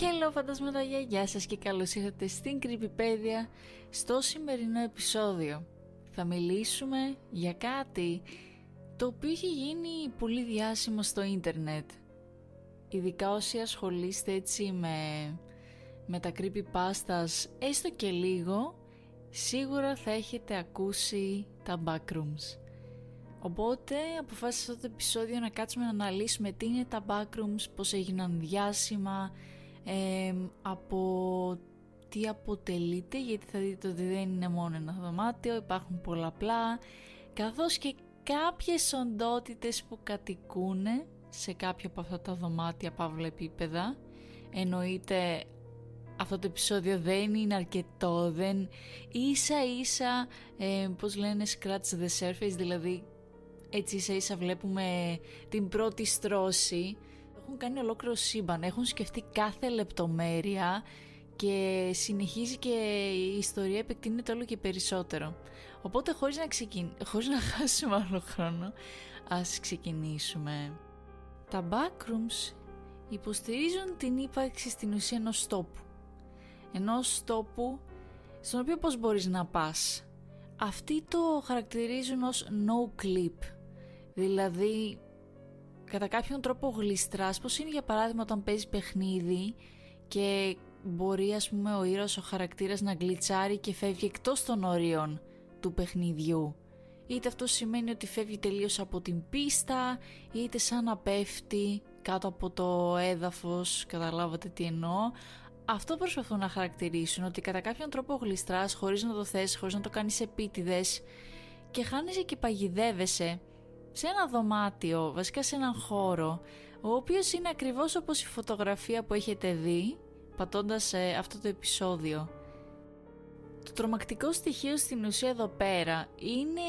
Hello φαντασματα γεια σας και καλώς ήρθατε στην Creepypedia. Στο σημερινό επεισόδιο θα μιλήσουμε για κάτι το οποίο έχει γίνει πολύ διάσημο στο ίντερνετ. Ειδικά όσοι ασχολείστε έτσι με, με τα creepypastas έστω και λίγο σίγουρα θα έχετε ακούσει τα backrooms. Οπότε αποφάσισα αυτό το επεισόδιο να κάτσουμε να αναλύσουμε τι είναι τα backrooms, πώς έγιναν διάσημα, από τι αποτελείται, γιατί θα δείτε ότι δεν είναι μόνο ένα δωμάτιο, υπάρχουν πολλαπλά, καθώς και κάποιες οντότητες που κατοικούν σε κάποια από αυτά τα δωμάτια παύλα επίπεδα. Εννοείται αυτό το επεισόδιο δεν είναι αρκετό, δεν ίσα ίσα, ε, πώς λένε, scratch the surface, δηλαδή έτσι ίσα ίσα βλέπουμε την πρώτη στρώση. Έχουν κάνει ολόκληρο σύμπαν, έχουν σκεφτεί κάθε λεπτομέρεια και συνεχίζει και η ιστορία επεκτείνεται όλο και περισσότερο. Οπότε χωρίς να, ξεκιν... χωρίς να χάσουμε άλλο χρόνο, ας ξεκινήσουμε. Τα backrooms υποστηρίζουν την ύπαρξη στην ουσία ενός τόπου. Ενός τόπου στον οποίο πώς μπορείς να πας. Αυτοί το χαρακτηρίζουν ως no clip Δηλαδή, κατά κάποιον τρόπο γλιστράς, πως είναι για παράδειγμα όταν παίζεις παιχνίδι και μπορεί ας πούμε ο ήρωας, ο χαρακτήρας να γλιτσάρει και φεύγει εκτός των ορίων του παιχνιδιού. Είτε αυτό σημαίνει ότι φεύγει τελείως από την πίστα, είτε σαν να πέφτει κάτω από το έδαφος, καταλάβατε τι εννοώ. Αυτό προσπαθούν να χαρακτηρίσουν, ότι κατά κάποιον τρόπο γλιστράς χωρίς να το θες, χωρίς να το κάνεις επίτηδες και χάνεσαι και παγιδεύεσαι σε ένα δωμάτιο, βασικά σε έναν χώρο, ο οποίος είναι ακριβώς όπως η φωτογραφία που έχετε δει, πατώντας αυτό το επεισόδιο. Το τρομακτικό στοιχείο στην ουσία εδώ πέρα είναι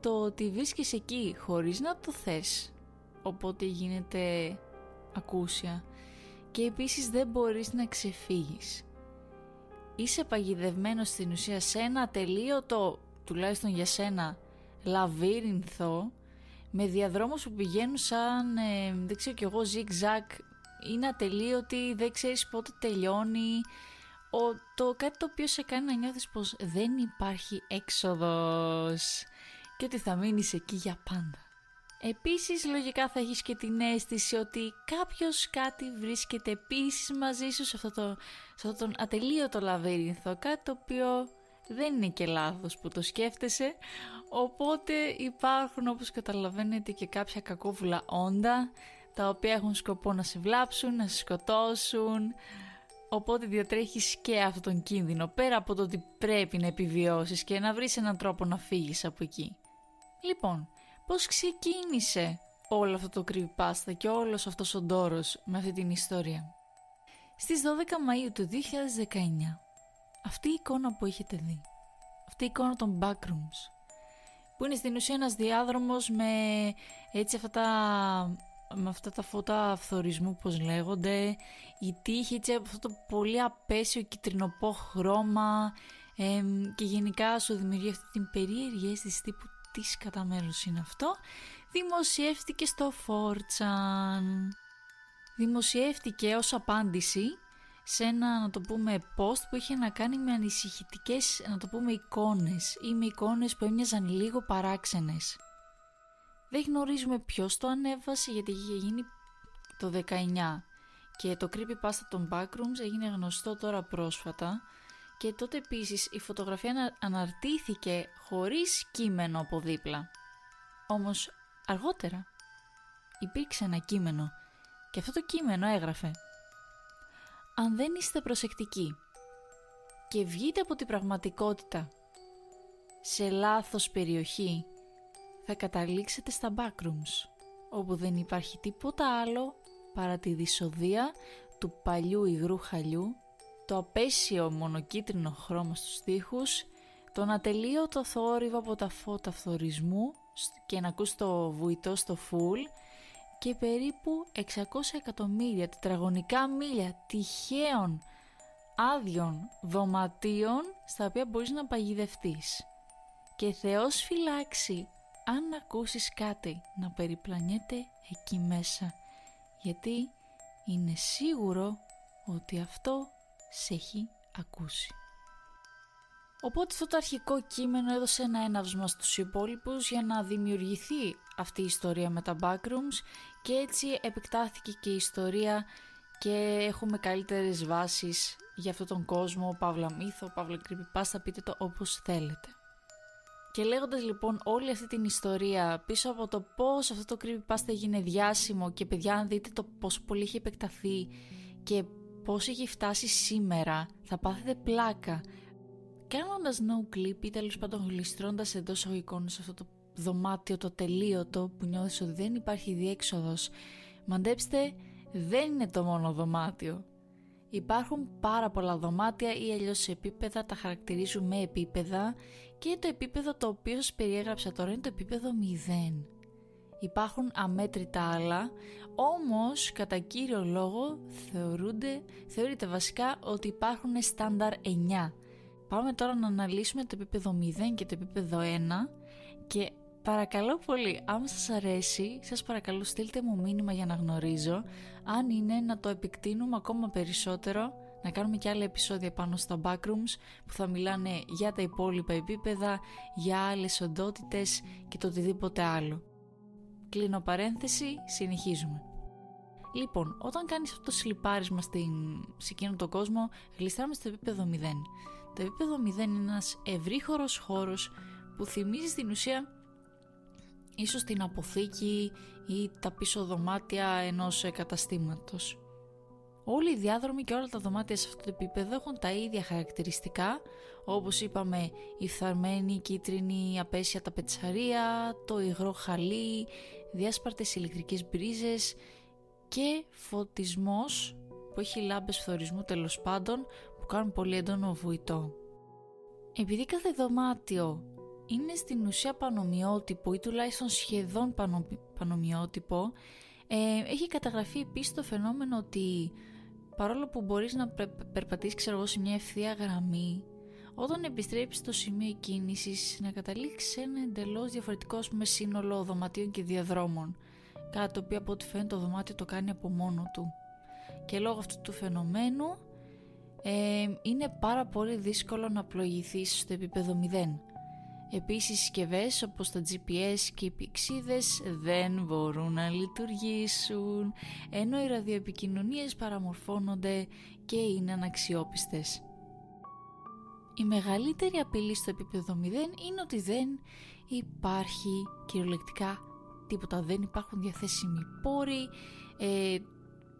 το ότι βρίσκεσαι εκεί χωρίς να το θες, οπότε γίνεται ακούσια και επίσης δεν μπορείς να ξεφύγεις. Είσαι παγιδευμένος στην ουσία σε ένα ατελείωτο, τουλάχιστον για σένα, λαβύρινθο με διαδρόμους που πηγαίνουν σαν, ε, δεν ξέρω κι εγώ, zigzag, είναι ατελείωτη, δεν ξέρεις πότε τελειώνει. Ο, το κάτι το οποίο σε κάνει να νιώθεις πως δεν υπάρχει έξοδος και ότι θα μείνεις εκεί για πάντα. Επίσης λογικά θα έχεις και την αίσθηση ότι κάποιος κάτι βρίσκεται επίσης μαζί σου σε αυτό, το, σε αυτό τον ατελείωτο λαβύρινθο, κάτι το οποίο δεν είναι και λάθος που το σκέφτεσαι. Οπότε υπάρχουν όπως καταλαβαίνετε και κάποια κακόβουλα όντα τα οποία έχουν σκοπό να σε βλάψουν, να σε σκοτώσουν. Οπότε διατρέχεις και αυτόν τον κίνδυνο πέρα από το ότι πρέπει να επιβιώσεις και να βρεις έναν τρόπο να φύγεις από εκεί. Λοιπόν, πώς ξεκίνησε όλο αυτό το creepypasta και όλος αυτός ο ντόρος με αυτή την ιστορία; Στις 12 Μαΐου του 2019 αυτή η εικόνα που έχετε δει, αυτή η εικόνα των backrooms, που είναι στην ουσία ένας διάδρομος με έτσι αυτά τα, με αυτά τα φώτα αυθορισμού πως λέγονται, η τύχη έτσι από αυτό το πολύ απέσιο κυτρινοπό χρώμα και γενικά σου δημιουργεί αυτή την περίεργη αίσθηση τύπου τι κατά μέρος είναι αυτό, δημοσιεύτηκε στο 4chan. Δημοσιεύτηκε ως απάντηση σε ένα να το πούμε post που είχε να κάνει με ανησυχητικές να το πούμε εικόνες ή με εικόνες που έμοιαζαν λίγο παράξενες. Δεν γνωρίζουμε ποιος το ανέβασε γιατί είχε γίνει το 19 και το creepypasta των backrooms έγινε γνωστό τώρα πρόσφατα και τότε επίσης η φωτογραφία αναρτήθηκε χωρίς κείμενο από δίπλα. Όμως αργότερα υπήρξε ένα κείμενο και αυτό το κείμενο έγραφε αν δεν είστε προσεκτικοί και βγείτε από την πραγματικότητα σε λάθος περιοχή θα καταλήξετε στα backrooms όπου δεν υπάρχει τίποτα άλλο παρά τη δυσοδεία του παλιού υγρού χαλιού το απέσιο μονοκίτρινο χρώμα στους τοίχους τον ατελείωτο θόρυβο από τα φώτα φθορισμού και να ακούς το βουητό στο φουλ και περίπου 600 εκατομμύρια τετραγωνικά μίλια τυχαίων άδειων δωματίων στα οποία μπορείς να παγιδευτείς. Και Θεός φυλάξει αν ακούσεις κάτι να περιπλανιέται εκεί μέσα γιατί είναι σίγουρο ότι αυτό σε έχει ακούσει. Οπότε αυτό το αρχικό κείμενο έδωσε ένα έναυσμα στους υπόλοιπους για να δημιουργηθεί αυτή η ιστορία με τα backrooms και έτσι επεκτάθηκε και η ιστορία και έχουμε καλύτερες βάσεις για αυτόν τον κόσμο, παύλα μύθο, παύλα creepypasta, πείτε το όπως θέλετε. Και λέγοντας λοιπόν όλη αυτή την ιστορία πίσω από το πώς αυτό το creepypasta έγινε διάσημο και παιδιά αν δείτε το πόσο πολύ έχει επεκταθεί και πώς έχει φτάσει σήμερα θα πάθετε πλάκα. Κάνοντας no clip ή τέλος πάντων γλιστρώντας εντός εικόνες σε αυτό το δωμάτιο το τελείωτο που νιώθεις ότι δεν υπάρχει διέξοδος μαντέψτε δεν είναι το μόνο δωμάτιο. Υπάρχουν πάρα πολλά δωμάτια ή αλλιώς επίπεδα, τα χαρακτηρίζουμε επίπεδα και το επίπεδο το οποίο σας περιέγραψα τώρα είναι το επίπεδο 0. Υπάρχουν αμέτρητα άλλα, όμως κατά κύριο λόγο θεωρούνται, θεωρείται βασικά ότι υπάρχουν στάνταρ 9. Πάμε τώρα να αναλύσουμε το επίπεδο 0 και το επίπεδο 1 και Παρακαλώ πολύ, άμα σας αρέσει, σας παρακαλώ στείλτε μου μήνυμα για να γνωρίζω αν είναι να το επεκτείνουμε ακόμα περισσότερο, να κάνουμε και άλλα επεισόδια πάνω στα backrooms που θα μιλάνε για τα υπόλοιπα επίπεδα, για άλλες οντότητες και το οτιδήποτε άλλο. Κλείνω παρένθεση, συνεχίζουμε. Λοιπόν, όταν κάνεις αυτό το σλιπάρισμα στην, σε εκείνο τον κόσμο, γλιστράμε στο επίπεδο 0. Το επίπεδο 0 είναι ένας ευρύχωρος χώρος που θυμίζει στην ουσία ίσως την αποθήκη ή τα πίσω δωμάτια ενός καταστήματος. Όλοι οι διάδρομοι και όλα τα δωμάτια σε αυτό το επίπεδο έχουν τα ίδια χαρακτηριστικά, όπως είπαμε η φθαρμένη κίτρινη απέσια τα πετσαρία, το υγρό χαλί, διάσπαρτες ηλεκτρικές μπρίζες και φωτισμός που έχει λάμπες φθορισμού τέλος πάντων που κάνουν πολύ έντονο βουητό. Επειδή κάθε δωμάτιο είναι στην ουσία πανομοιότυπο ή τουλάχιστον σχεδόν πανο, πανομοιότυπο ε, έχει καταγραφεί επίσης το φαινόμενο ότι παρόλο που μπορείς να περπατήσεις ξέρω σε μια ευθεία γραμμή όταν επιστρέψεις στο σημείο κίνησης να καταλήξεις σε ένα εντελώς διαφορετικό με σύνολο δωματίων και διαδρόμων κάτι το οποίο από ό,τι φαίνεται το δωμάτιο το κάνει από μόνο του και λόγω αυτού του φαινομένου ε, είναι πάρα πολύ δύσκολο να πλοηγηθείς στο επίπεδο 0 Επίσης συσκευές όπως τα GPS και οι πηξίδες δεν μπορούν να λειτουργήσουν ενώ οι ραδιοεπικοινωνίες παραμορφώνονται και είναι αναξιόπιστες. Η μεγαλύτερη απειλή στο επίπεδο 0 είναι ότι δεν υπάρχει κυριολεκτικά τίποτα. Δεν υπάρχουν διαθέσιμοι πόροι, ε,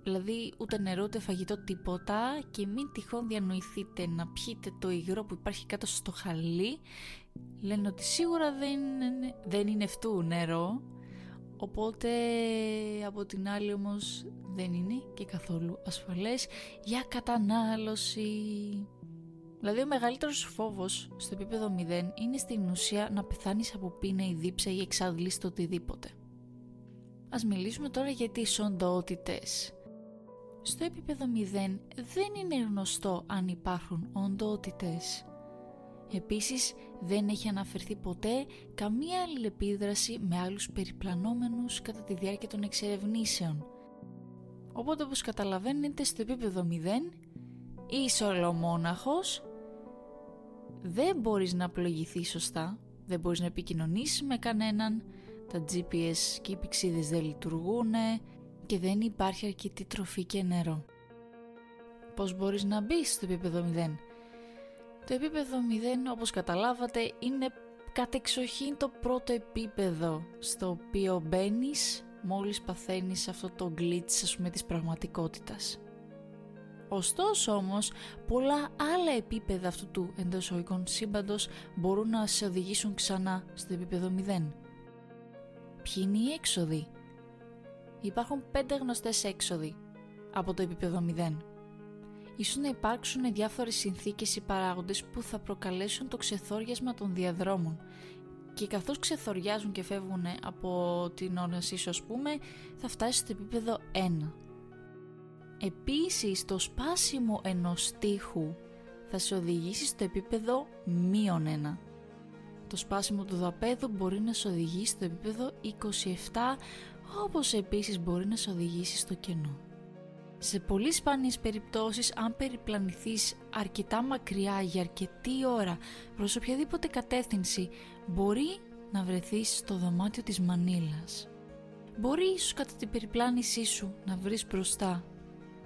δηλαδή ούτε νερό ούτε φαγητό τίποτα και μην τυχόν διανοηθείτε να πιείτε το υγρό που υπάρχει κάτω στο χαλί λένε ότι σίγουρα δεν, δεν είναι αυτού νερό οπότε από την άλλη όμως δεν είναι και καθόλου ασφαλές για κατανάλωση. Δηλαδή ο μεγαλύτερος φόβος στο επίπεδο 0 είναι στην ουσία να πεθάνεις από πείνα ή δίψα ή εξάντληση το οτιδήποτε. Ας μιλήσουμε τώρα για τις οντότητες. Στο επίπεδο 0 δεν είναι γνωστό αν υπάρχουν οντότητες. Επίσης δεν έχει αναφερθεί ποτέ καμία αλληλεπίδραση με άλλους περιπλανόμενους κατά τη διάρκεια των εξερευνήσεων. Οπότε όπως καταλαβαίνετε στο επίπεδο 0 είσαι ολομόναχος, δεν μπορείς να πλογηθεί σωστά, δεν μπορείς να επικοινωνήσεις με κανέναν, τα GPS και οι πηξίδες δεν λειτουργούν και δεν υπάρχει αρκετή τροφή και νερό. Πώς μπορείς να μπεις στο επίπεδο 0? Το επίπεδο 0 όπως καταλάβατε είναι κατεξοχήν το πρώτο επίπεδο στο οποίο μπαίνεις μόλις παθαίνεις αυτό το glitch ας πούμε της πραγματικότητας. Ωστόσο όμως πολλά άλλα επίπεδα αυτού του εντός οικών σύμπαντος μπορούν να σε οδηγήσουν ξανά στο επίπεδο 0. Ποιοι είναι οι έξοδοι; Υπάρχουν πέντε γνωστές έξοδοι από το επίπεδο 0 ίσως να υπάρξουν διάφορες συνθήκες ή παράγοντες που θα προκαλέσουν το ξεθόριασμα των διαδρόμων και καθώς ξεθοριάζουν και φεύγουν από την όρνηση ας πούμε θα φτάσει στο επίπεδο 1. Επίσης το σπάσιμο ενός τείχου θα σε οδηγήσει στο επίπεδο μείον 1. Το σπάσιμο του δαπέδου μπορεί να σε οδηγήσει στο επίπεδο 27 όπως επίσης μπορεί να σε οδηγήσει στο κενό. Σε πολύ σπάνιες περιπτώσεις, αν περιπλανηθείς αρκετά μακριά για αρκετή ώρα προς οποιαδήποτε κατεύθυνση, μπορεί να βρεθείς στο δωμάτιο της Μανίλας. Μπορεί ίσως κατά την περιπλάνησή σου να βρεις μπροστά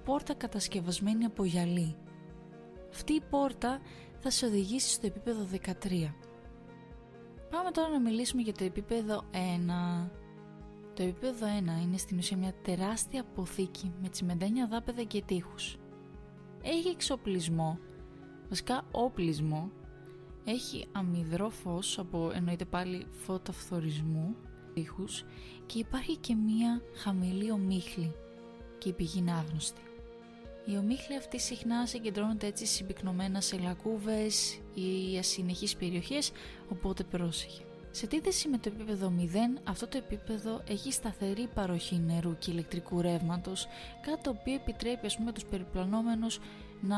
πόρτα κατασκευασμένη από γυαλί. Αυτή η πόρτα θα σε οδηγήσει στο επίπεδο 13. Πάμε τώρα να μιλήσουμε για το επίπεδο 1. Το επίπεδο 1 είναι στην ουσία μια τεράστια αποθήκη με τσιμεντένια δάπεδα και τείχους. Έχει εξοπλισμό, βασικά όπλισμό, έχει αμυδρό φως από εννοείται πάλι φώτα φθορισμού, τείχους και υπάρχει και μια χαμηλή ομίχλη και η πηγή είναι άγνωστη. Οι ομίχλοι αυτοί συχνά συγκεντρώνονται έτσι συμπυκνωμένα σε λακκούβες ή ασυνεχείς περιοχές, οπότε πρόσεχε. Σε αντίθεση με το επίπεδο 0, αυτό το επίπεδο έχει σταθερή παροχή νερού και ηλεκτρικού ρεύματος, κάτι το οποίο επιτρέπει ας πούμε τους περιπλανόμενους να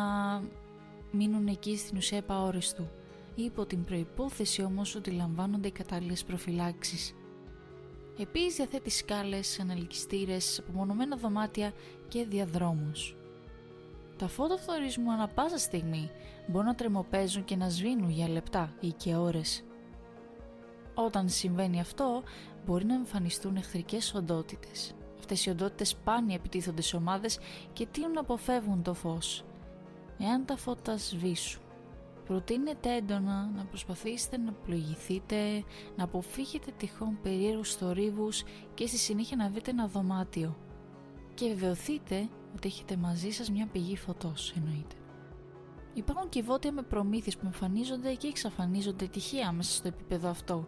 μείνουν εκεί στην ουσία επαόριστου, υπό την προϋπόθεση όμως ότι λαμβάνονται οι κατάλληλες προφυλάξεις. Επίσης διαθέτει σκάλες, αναλυκιστήρες, απομονωμένα δωμάτια και διαδρόμους. Τα φώτα φθορισμού ανα πάσα στιγμή μπορούν να τρεμοπαίζουν και να σβήνουν για λεπτά ή και ώρες. Όταν συμβαίνει αυτό, μπορεί να εμφανιστούν εχθρικές οντότητες. Αυτές οι οντότητες σπάνια επιτίθονται σε ομάδες και τείνουν να αποφεύγουν το φως. Εάν τα φώτα σβήσουν, προτείνεται έντονα να προσπαθήσετε να πλοηγηθείτε, να αποφύγετε τυχόν περίεργους θορύβους και στη συνέχεια να βρείτε ένα δωμάτιο. Και βεβαιωθείτε ότι έχετε μαζί σας μια πηγή φωτός, εννοείται. Υπάρχουν κυβότια με προμήθειες που εμφανίζονται και εξαφανίζονται τυχαία μέσα στο επίπεδο αυτό,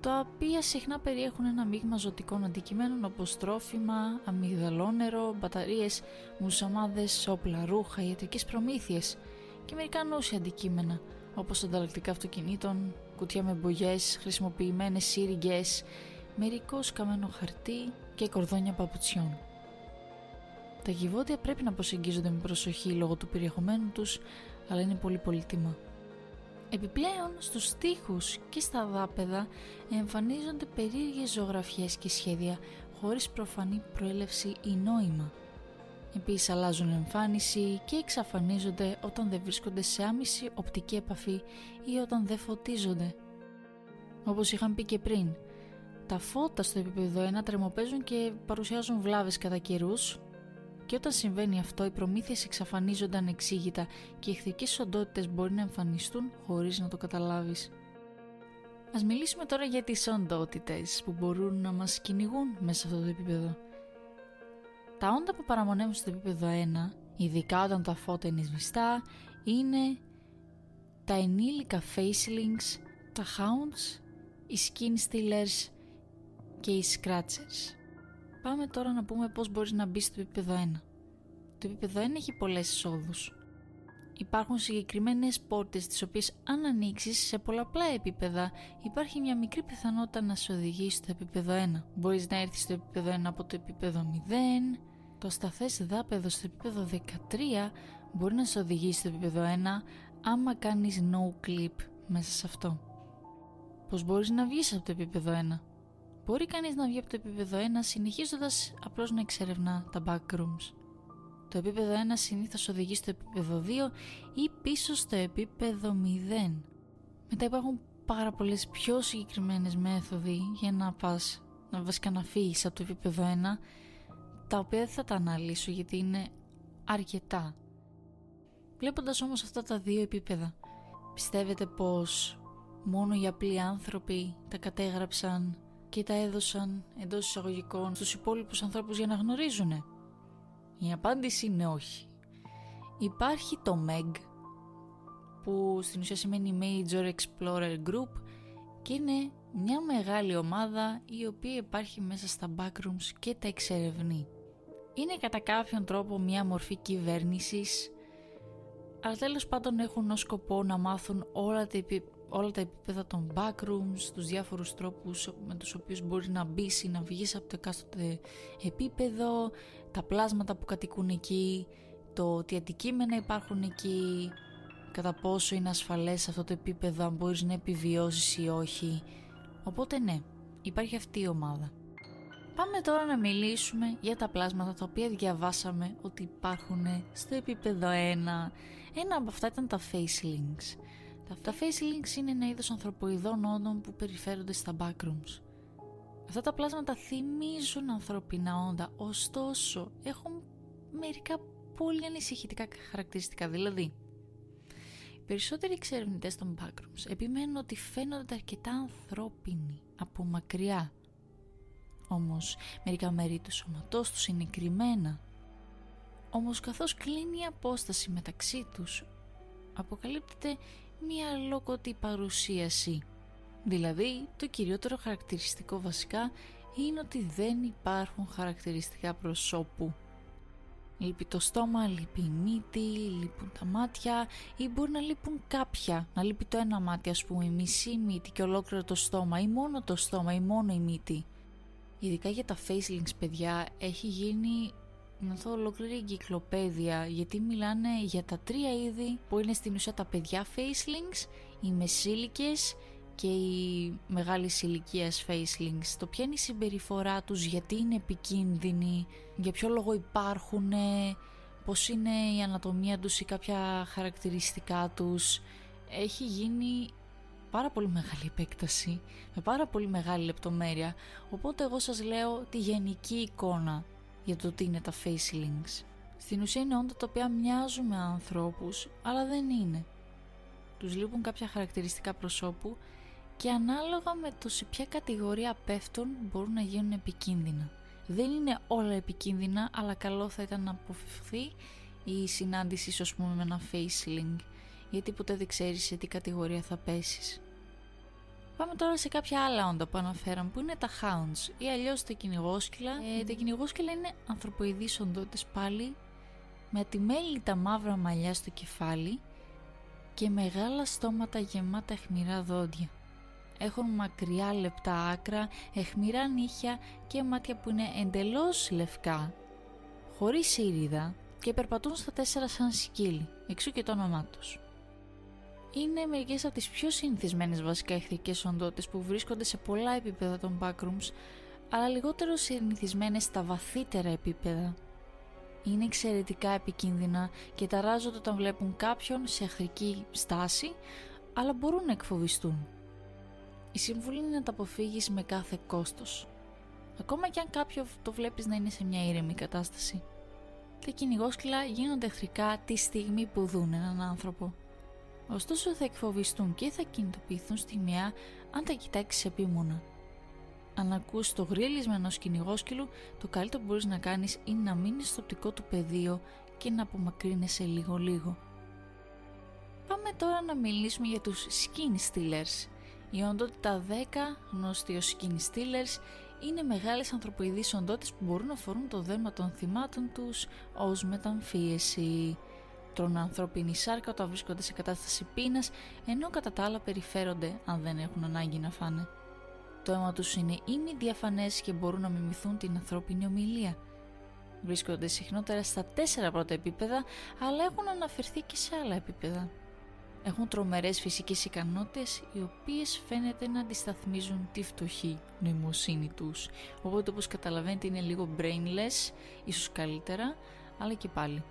τα οποία συχνά περιέχουν ένα μείγμα ζωτικών αντικειμένων όπως τρόφιμα, αμυγδαλόνερο, μπαταρίες, μουσαμάδες, όπλα, ρούχα, ιατρικές προμήθειες και μερικά νόσια αντικείμενα όπως ανταλλακτικά αυτοκινήτων, κουτιά με μπογιές, χρησιμοποιημένες σύριγγες, μερικό σκαμμένο χαρτί και κορδόνια παπουτσιών. Τα κυβότια πρέπει να προσεγγίζονται με προσοχή λόγω του περιεχομένου τους, αλλά είναι πολύ πολύτιμα. Επιπλέον, στους στίχους και στα δάπεδα εμφανίζονται περίεργες ζωγραφιές και σχέδια χωρίς προφανή προέλευση ή νόημα. Επίσης αλλάζουν εμφάνιση και εξαφανίζονται όταν δεν βρίσκονται σε άμεση οπτική επαφή ή όταν δεν φωτίζονται. Όπως είχαν πει και πριν, τα φώτα στο επίπεδο 1 τρεμοπαίζουν και παρουσιάζουν βλάβες κατά καιρούς, και όταν συμβαίνει αυτό, οι προμήθειες εξαφανίζονται ανεξήγητα και οι εχθρικές οντότητες μπορεί να εμφανιστούν χωρίς να το καταλάβεις. Ας μιλήσουμε τώρα για τις οντότητες που μπορούν να μας κυνηγούν μέσα σε αυτό το επίπεδο. Τα όντα που παραμονεύουν στο επίπεδο 1, ειδικά όταν τα φώτα είναι σβηστά, είναι τα ενήλικα facelings, τα hounds, οι skin stealers και οι scratchers. Πάμε τώρα να πούμε πώς μπορείς να μπει στο επίπεδο 1. Το επίπεδο 1 έχει πολλές εισόδους. Υπάρχουν συγκεκριμένες πόρτες τις οποίες αν ανοίξεις σε πολλαπλά επίπεδα υπάρχει μια μικρή πιθανότητα να σε οδηγήσει στο επίπεδο 1. Μπορείς να έρθεις στο επίπεδο 1 από το επίπεδο 0, το σταθές δάπεδο στο επίπεδο 13 μπορεί να σε οδηγήσει στο επίπεδο 1 άμα κάνεις no clip μέσα σε αυτό. Πώς μπορείς να βγεις από το επίπεδο 1. Μπορεί κανείς να βγει από το επίπεδο 1 συνεχίζοντας απλώς να εξερευνά τα backrooms. Το επίπεδο 1 συνήθως οδηγεί στο επίπεδο 2 ή πίσω στο επίπεδο 0. Μετά υπάρχουν πάρα πολλές πιο συγκεκριμένες μέθοδοι για να πας, να βασικά να φύγεις από το επίπεδο 1 τα οποία δεν θα τα αναλύσω γιατί είναι αρκετά. Βλέποντας όμως αυτά τα δύο επίπεδα, πιστεύετε πως μόνο οι απλοί άνθρωποι τα κατέγραψαν και τα έδωσαν εντός εισαγωγικών στους υπόλοιπους ανθρώπους για να γνωρίζουν. Η απάντηση είναι όχι. Υπάρχει το MEG που στην ουσία σημαίνει Major Explorer Group και είναι μια μεγάλη ομάδα η οποία υπάρχει μέσα στα backrooms και τα εξερευνεί. Είναι κατά κάποιον τρόπο μια μορφή κυβέρνησης αλλά τέλος πάντων έχουν ως σκοπό να μάθουν όλα τα όλα τα επίπεδα των backrooms, τους διάφορους τρόπους με τους οποίους μπορεί να μπεις ή να βγεις από το εκάστοτε επίπεδο, τα πλάσματα που κατοικούν εκεί, το τι αντικείμενα υπάρχουν εκεί, κατά πόσο είναι ασφαλές αυτό το επίπεδο, αν μπορείς να επιβιώσεις ή όχι. Οπότε ναι, υπάρχει αυτή η ομάδα. Πάμε τώρα να μιλήσουμε για τα πλάσματα τα οποία διαβάσαμε ότι υπάρχουν στο επίπεδο 1. Ένα από αυτά ήταν τα facelings. Τα facelings είναι ένα είδος ανθρωποειδών όντων που περιφέρονται στα backrooms. Αυτά τα πλάσματα θυμίζουν ανθρωπινά όντα, ωστόσο έχουν μερικά πολύ ανησυχητικά χαρακτηριστικά. Δηλαδή, οι περισσότεροι εξερευνητέ των backrooms επιμένουν ότι φαίνονται αρκετά ανθρώπινοι από μακριά. Όμως μερικά μέρη του σώματός τους είναι κρυμμένα. Όμως καθώς κλείνει η απόσταση μεταξύ τους, αποκαλύπτεται μία λόγοτη παρουσίαση Δηλαδή, το κυριότερο χαρακτηριστικό βασικά είναι ότι δεν υπάρχουν χαρακτηριστικά προσώπου. Λείπει το στόμα, λείπει η μύτη, λείπουν τα μάτια ή μπορεί να λείπουν κάποια. Να λείπει το ένα μάτι, ας πούμε, η μισή μύτη και ολόκληρο το στόμα ή μόνο το στόμα ή μόνο η μύτη. Ειδικά για τα facelings, παιδιά, έχει γίνει να δω ολόκληρη εγκυκλοπαίδεια γιατί μιλάνε για τα τρία είδη που είναι στην ουσία τα παιδιά facelings, οι μεσήλικες και οι μεγάλη ηλικία facelings, το ποια είναι η συμπεριφορά τους, γιατί είναι επικίνδυνοι, για ποιο λόγο υπάρχουν, πώς είναι η ανατομία τους ή κάποια χαρακτηριστικά τους. Έχει γίνει πάρα πολύ μεγάλη επέκταση, με πάρα πολύ μεγάλη λεπτομέρεια, οπότε εγώ σας λέω τη γενική εικόνα για το τι είναι τα facelings. Στην ουσία είναι όντα τα οποία μοιάζουν με ανθρώπους, αλλά δεν είναι. Τους λείπουν κάποια χαρακτηριστικά προσώπου και ανάλογα με το σε ποια κατηγορία πέφτουν μπορούν να γίνουν επικίνδυνα. Δεν είναι όλα επικίνδυνα, αλλά καλό θα ήταν να αποφευχθεί η συνάντηση ίσως πούμε με ένα faceling, γιατί ποτέ δεν ξέρεις σε τι κατηγορία θα πέσεις. Πάμε τώρα σε κάποια άλλα όντα που αναφέραμε που είναι τα hounds ή αλλιώς τα κυνηγόσκυλα. Ε, τα κυνηγόσκυλα είναι ανθρωποειδείς οντότητες πάλι με ατιμέλητα μαύρα μαλλιά στο κεφάλι και μεγάλα στόματα γεμάτα αιχμηρά δόντια. Έχουν μακριά λεπτά άκρα, εχμηρά νύχια και μάτια που είναι εντελώς λευκά, χωρίς ήριδα και περπατούν στα τέσσερα σαν σκύλι, εξού και το όνομά τους. Είναι μερικές από τις πιο συνηθισμένες βασικά εχθρικές οντότητες που βρίσκονται σε πολλά επίπεδα των backrooms, αλλά λιγότερο συνηθισμένες στα βαθύτερα επίπεδα. Είναι εξαιρετικά επικίνδυνα και ταράζονται όταν βλέπουν κάποιον σε εχθρική στάση, αλλά μπορούν να εκφοβιστούν. Η συμβουλή είναι να τα αποφύγεις με κάθε κόστος. Ακόμα και αν κάποιο το βλέπεις να είναι σε μια ήρεμη κατάσταση. Τα κυνηγόσκυλα γίνονται εχθρικά τη στιγμή που δουν έναν άνθρωπο. Ωστόσο θα εκφοβιστούν και θα κινητοποιηθούν στιγμιά αν τα κοιτάξει επίμονα. Αν ακούσει το γρίλισμα ενός κυνηγόσκυλου, το καλύτερο που μπορείς να κάνεις είναι να μείνεις στο οπτικό του πεδίο και να απομακρύνεσαι λίγο-λίγο. Πάμε τώρα να μιλήσουμε για τους skin stealers η οντότητα 10, γνωστή ως skin stealers, είναι μεγάλες ανθρωποειδείς οντότητες που μπορούν να φορούν το δέρμα των θυμάτων τους ως μεταμφίεση. Τρώνε ανθρώπινη σάρκα όταν βρίσκονται σε κατάσταση πείνας, ενώ κατά τα άλλα περιφέρονται αν δεν έχουν ανάγκη να φάνε. Το αίμα τους είναι ήμι διαφανές και μπορούν να μιμηθούν την ανθρώπινη ομιλία. Βρίσκονται συχνότερα στα τέσσερα πρώτα επίπεδα, αλλά έχουν αναφερθεί και σε άλλα επίπεδα έχουν τρομερές φυσικές ικανότητες οι οποίες φαίνεται να αντισταθμίζουν τη φτωχή νοημοσύνη τους. Οπότε όπως καταλαβαίνετε είναι λίγο brainless, ίσως καλύτερα, αλλά και πάλι.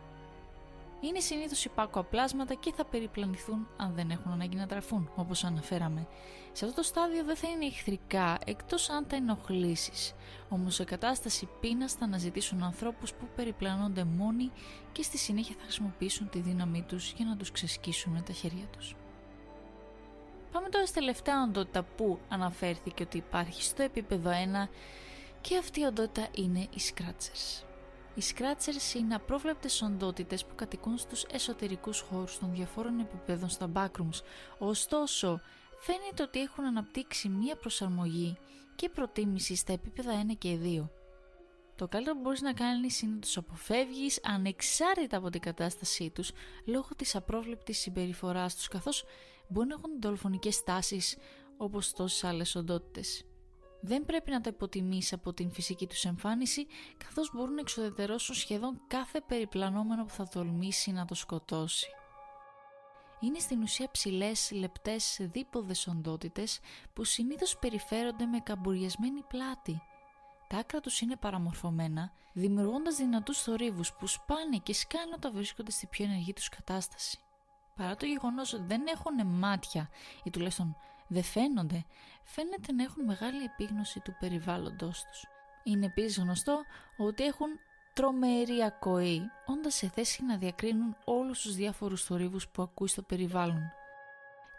Είναι συνήθως υπάκοα πλάσματα και θα περιπλανηθούν αν δεν έχουν ανάγκη να τραφούν, όπως αναφέραμε. Σε αυτό το στάδιο δεν θα είναι εχθρικά, εκτός αν τα ενοχλήσεις. Όμως σε κατάσταση πείνας θα αναζητήσουν ανθρώπους που περιπλανώνται μόνοι και στη συνέχεια θα χρησιμοποιήσουν τη δύναμή τους για να τους ξεσκίσουν με τα χέρια τους. Πάμε τώρα στη τελευταία οντότητα που αναφέρθηκε ότι υπάρχει στο επίπεδο 1 και αυτή η οντότητα είναι οι Scratchers. Οι Scratchers είναι απρόβλεπτες οντότητες που κατοικούν στους εσωτερικούς χώρους των διαφόρων επιπέδων στα backrooms, ωστόσο φαίνεται ότι έχουν αναπτύξει μία προσαρμογή και προτίμηση στα επίπεδα 1 και 2. Το καλύτερο που μπορείς να κάνεις είναι να τους αποφεύγεις ανεξάρτητα από την κατάστασή τους λόγω της απρόβλεπτης συμπεριφοράς τους καθώς μπορεί να έχουν δολοφονικές τάσεις όπως τόσες άλλες οντότητες. Δεν πρέπει να τα υποτιμήσει από την φυσική τους εμφάνιση καθώς μπορούν να εξοδετερώσουν σχεδόν κάθε περιπλανόμενο που θα τολμήσει να το σκοτώσει. Είναι στην ουσία ψηλές, λεπτές, δίποδες οντότητες που συνήθως περιφέρονται με καμπουριασμένη πλάτη. Τα άκρα τους είναι παραμορφωμένα, δημιουργώντας δυνατούς θορύβους που σπάνε και σκάνε όταν βρίσκονται στη πιο ενεργή τους κατάσταση. Παρά το γεγονός ότι δεν έχουν μάτια ή τουλάχιστον δεν φαίνονται, φαίνεται να έχουν μεγάλη επίγνωση του περιβάλλοντος τους. Είναι επίσης γνωστό ότι έχουν τρομερή ακοή, όντας σε θέση να διακρίνουν όλους τους διάφορους θορύβους που ακούει στο περιβάλλον.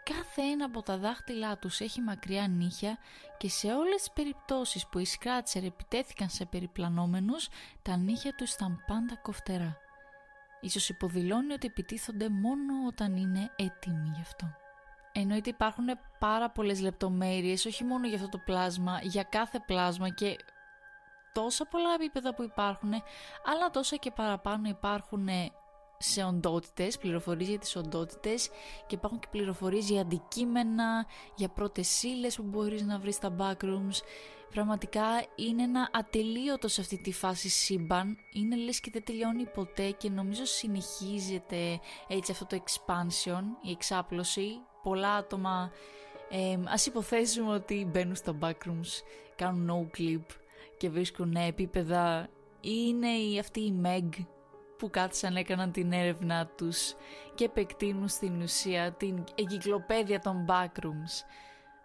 Κάθε ένα από τα δάχτυλά τους έχει μακριά νύχια και σε όλες τις περιπτώσεις που οι σκράτσερ επιτέθηκαν σε περιπλανόμενους, τα νύχια τους ήταν πάντα κοφτερά. Ίσως υποδηλώνει ότι επιτίθονται μόνο όταν είναι έτοιμοι γι' αυτό. Εννοείται υπάρχουν πάρα πολλές λεπτομέρειες, όχι μόνο για αυτό το πλάσμα, για κάθε πλάσμα και τόσα πολλά επίπεδα που υπάρχουν, αλλά τόσα και παραπάνω υπάρχουν σε οντότητες, πληροφορίες για τις οντότητες και υπάρχουν και πληροφορίες για αντικείμενα, για πρώτες ύλες που μπορείς να βρεις στα backrooms. Πραγματικά είναι ένα ατελείωτο σε αυτή τη φάση σύμπαν, είναι λες και δεν τελειώνει ποτέ και νομίζω συνεχίζεται έτσι αυτό το expansion, η εξάπλωση. Πολλά άτομα, ε, ας υποθέσουμε ότι μπαίνουν στα backrooms, κάνουν no clip και βρίσκουν επίπεδα είναι η, αυτή η Meg που κάθισαν έκαναν την έρευνά τους και επεκτείνουν στην ουσία την εγκυκλοπαίδεια των backrooms.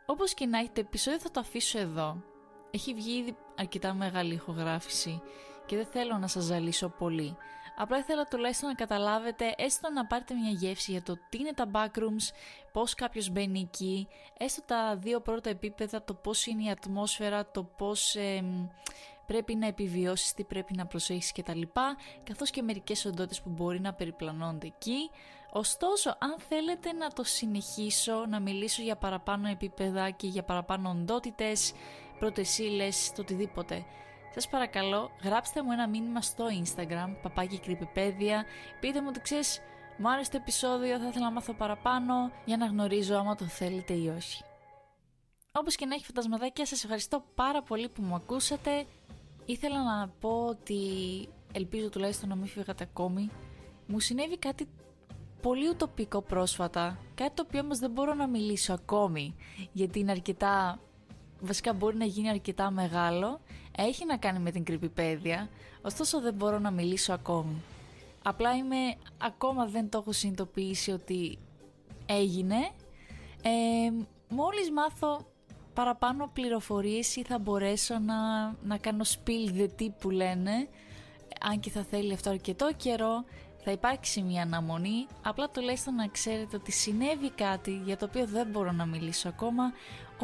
Όπως και να έχει το επεισόδιο θα το αφήσω εδώ. Έχει βγει ήδη αρκετά μεγάλη ηχογράφηση και δεν θέλω να σας ζαλίσω πολύ. Απλά ήθελα τουλάχιστον να καταλάβετε, έστω να πάρετε μια γεύση για το τι είναι τα backrooms, πώς κάποιος μπαίνει εκεί, έστω τα δύο πρώτα επίπεδα, το πώς είναι η ατμόσφαιρα, το πώς πρέπει να επιβιώσεις, τι πρέπει να προσέχεις κτλ. Καθώς και μερικές οντότητες που μπορεί να περιπλανώνται εκεί. Ωστόσο, αν θέλετε να το συνεχίσω, να μιλήσω για παραπάνω επίπεδα και για παραπάνω οντότητες, πρώτες ύλες, το οτιδήποτε, σας παρακαλώ γράψτε μου ένα μήνυμα στο Instagram, παπάκι κρυπηπέδια, πείτε μου ότι ξέρεις μου άρεσε το επεισόδιο, θα ήθελα να μάθω παραπάνω για να γνωρίζω άμα το θέλετε ή όχι. Όπως και να έχει φαντασματάκια, σας ευχαριστώ πάρα πολύ που μου ακούσατε. Ήθελα να πω ότι ελπίζω τουλάχιστον να μην φύγατε ακόμη. Μου συνέβη κάτι πολύ ουτοπικό πρόσφατα, κάτι το οποίο όμως δεν μπορώ να μιλήσω ακόμη, γιατί είναι αρκετά, βασικά μπορεί να γίνει αρκετά μεγάλο, έχει να κάνει με την κρυπηπέδια, ωστόσο δεν μπορώ να μιλήσω ακόμη. Απλά είμαι, ακόμα δεν το έχω συνειδητοποιήσει ότι έγινε. Ε, μόλις μάθω παραπάνω πληροφορίες ή θα μπορέσω να, να κάνω spill the tea που λένε αν και θα θέλει αυτό αρκετό καιρό θα υπάρξει μια αναμονή απλά τουλάχιστον να ξέρετε ότι συνέβη κάτι για το οποίο δεν μπορώ να μιλήσω ακόμα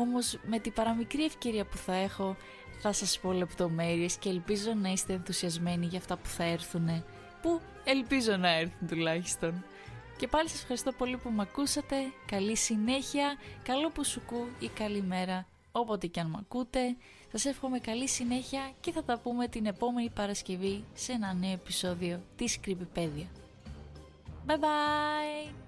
όμως με την παραμικρή ευκαιρία που θα έχω θα σας πω λεπτομέρειες και ελπίζω να είστε ενθουσιασμένοι για αυτά που θα έρθουν που ελπίζω να έρθουν τουλάχιστον και πάλι σας ευχαριστώ πολύ που με ακούσατε. Καλή συνέχεια, καλό που σου κου ή καλημέρα, όποτε και αν με ακούτε. Σας εύχομαι καλή συνέχεια και θα τα πούμε την επόμενη Παρασκευή σε ένα νέο επεισόδιο της Creepypedia. Bye bye!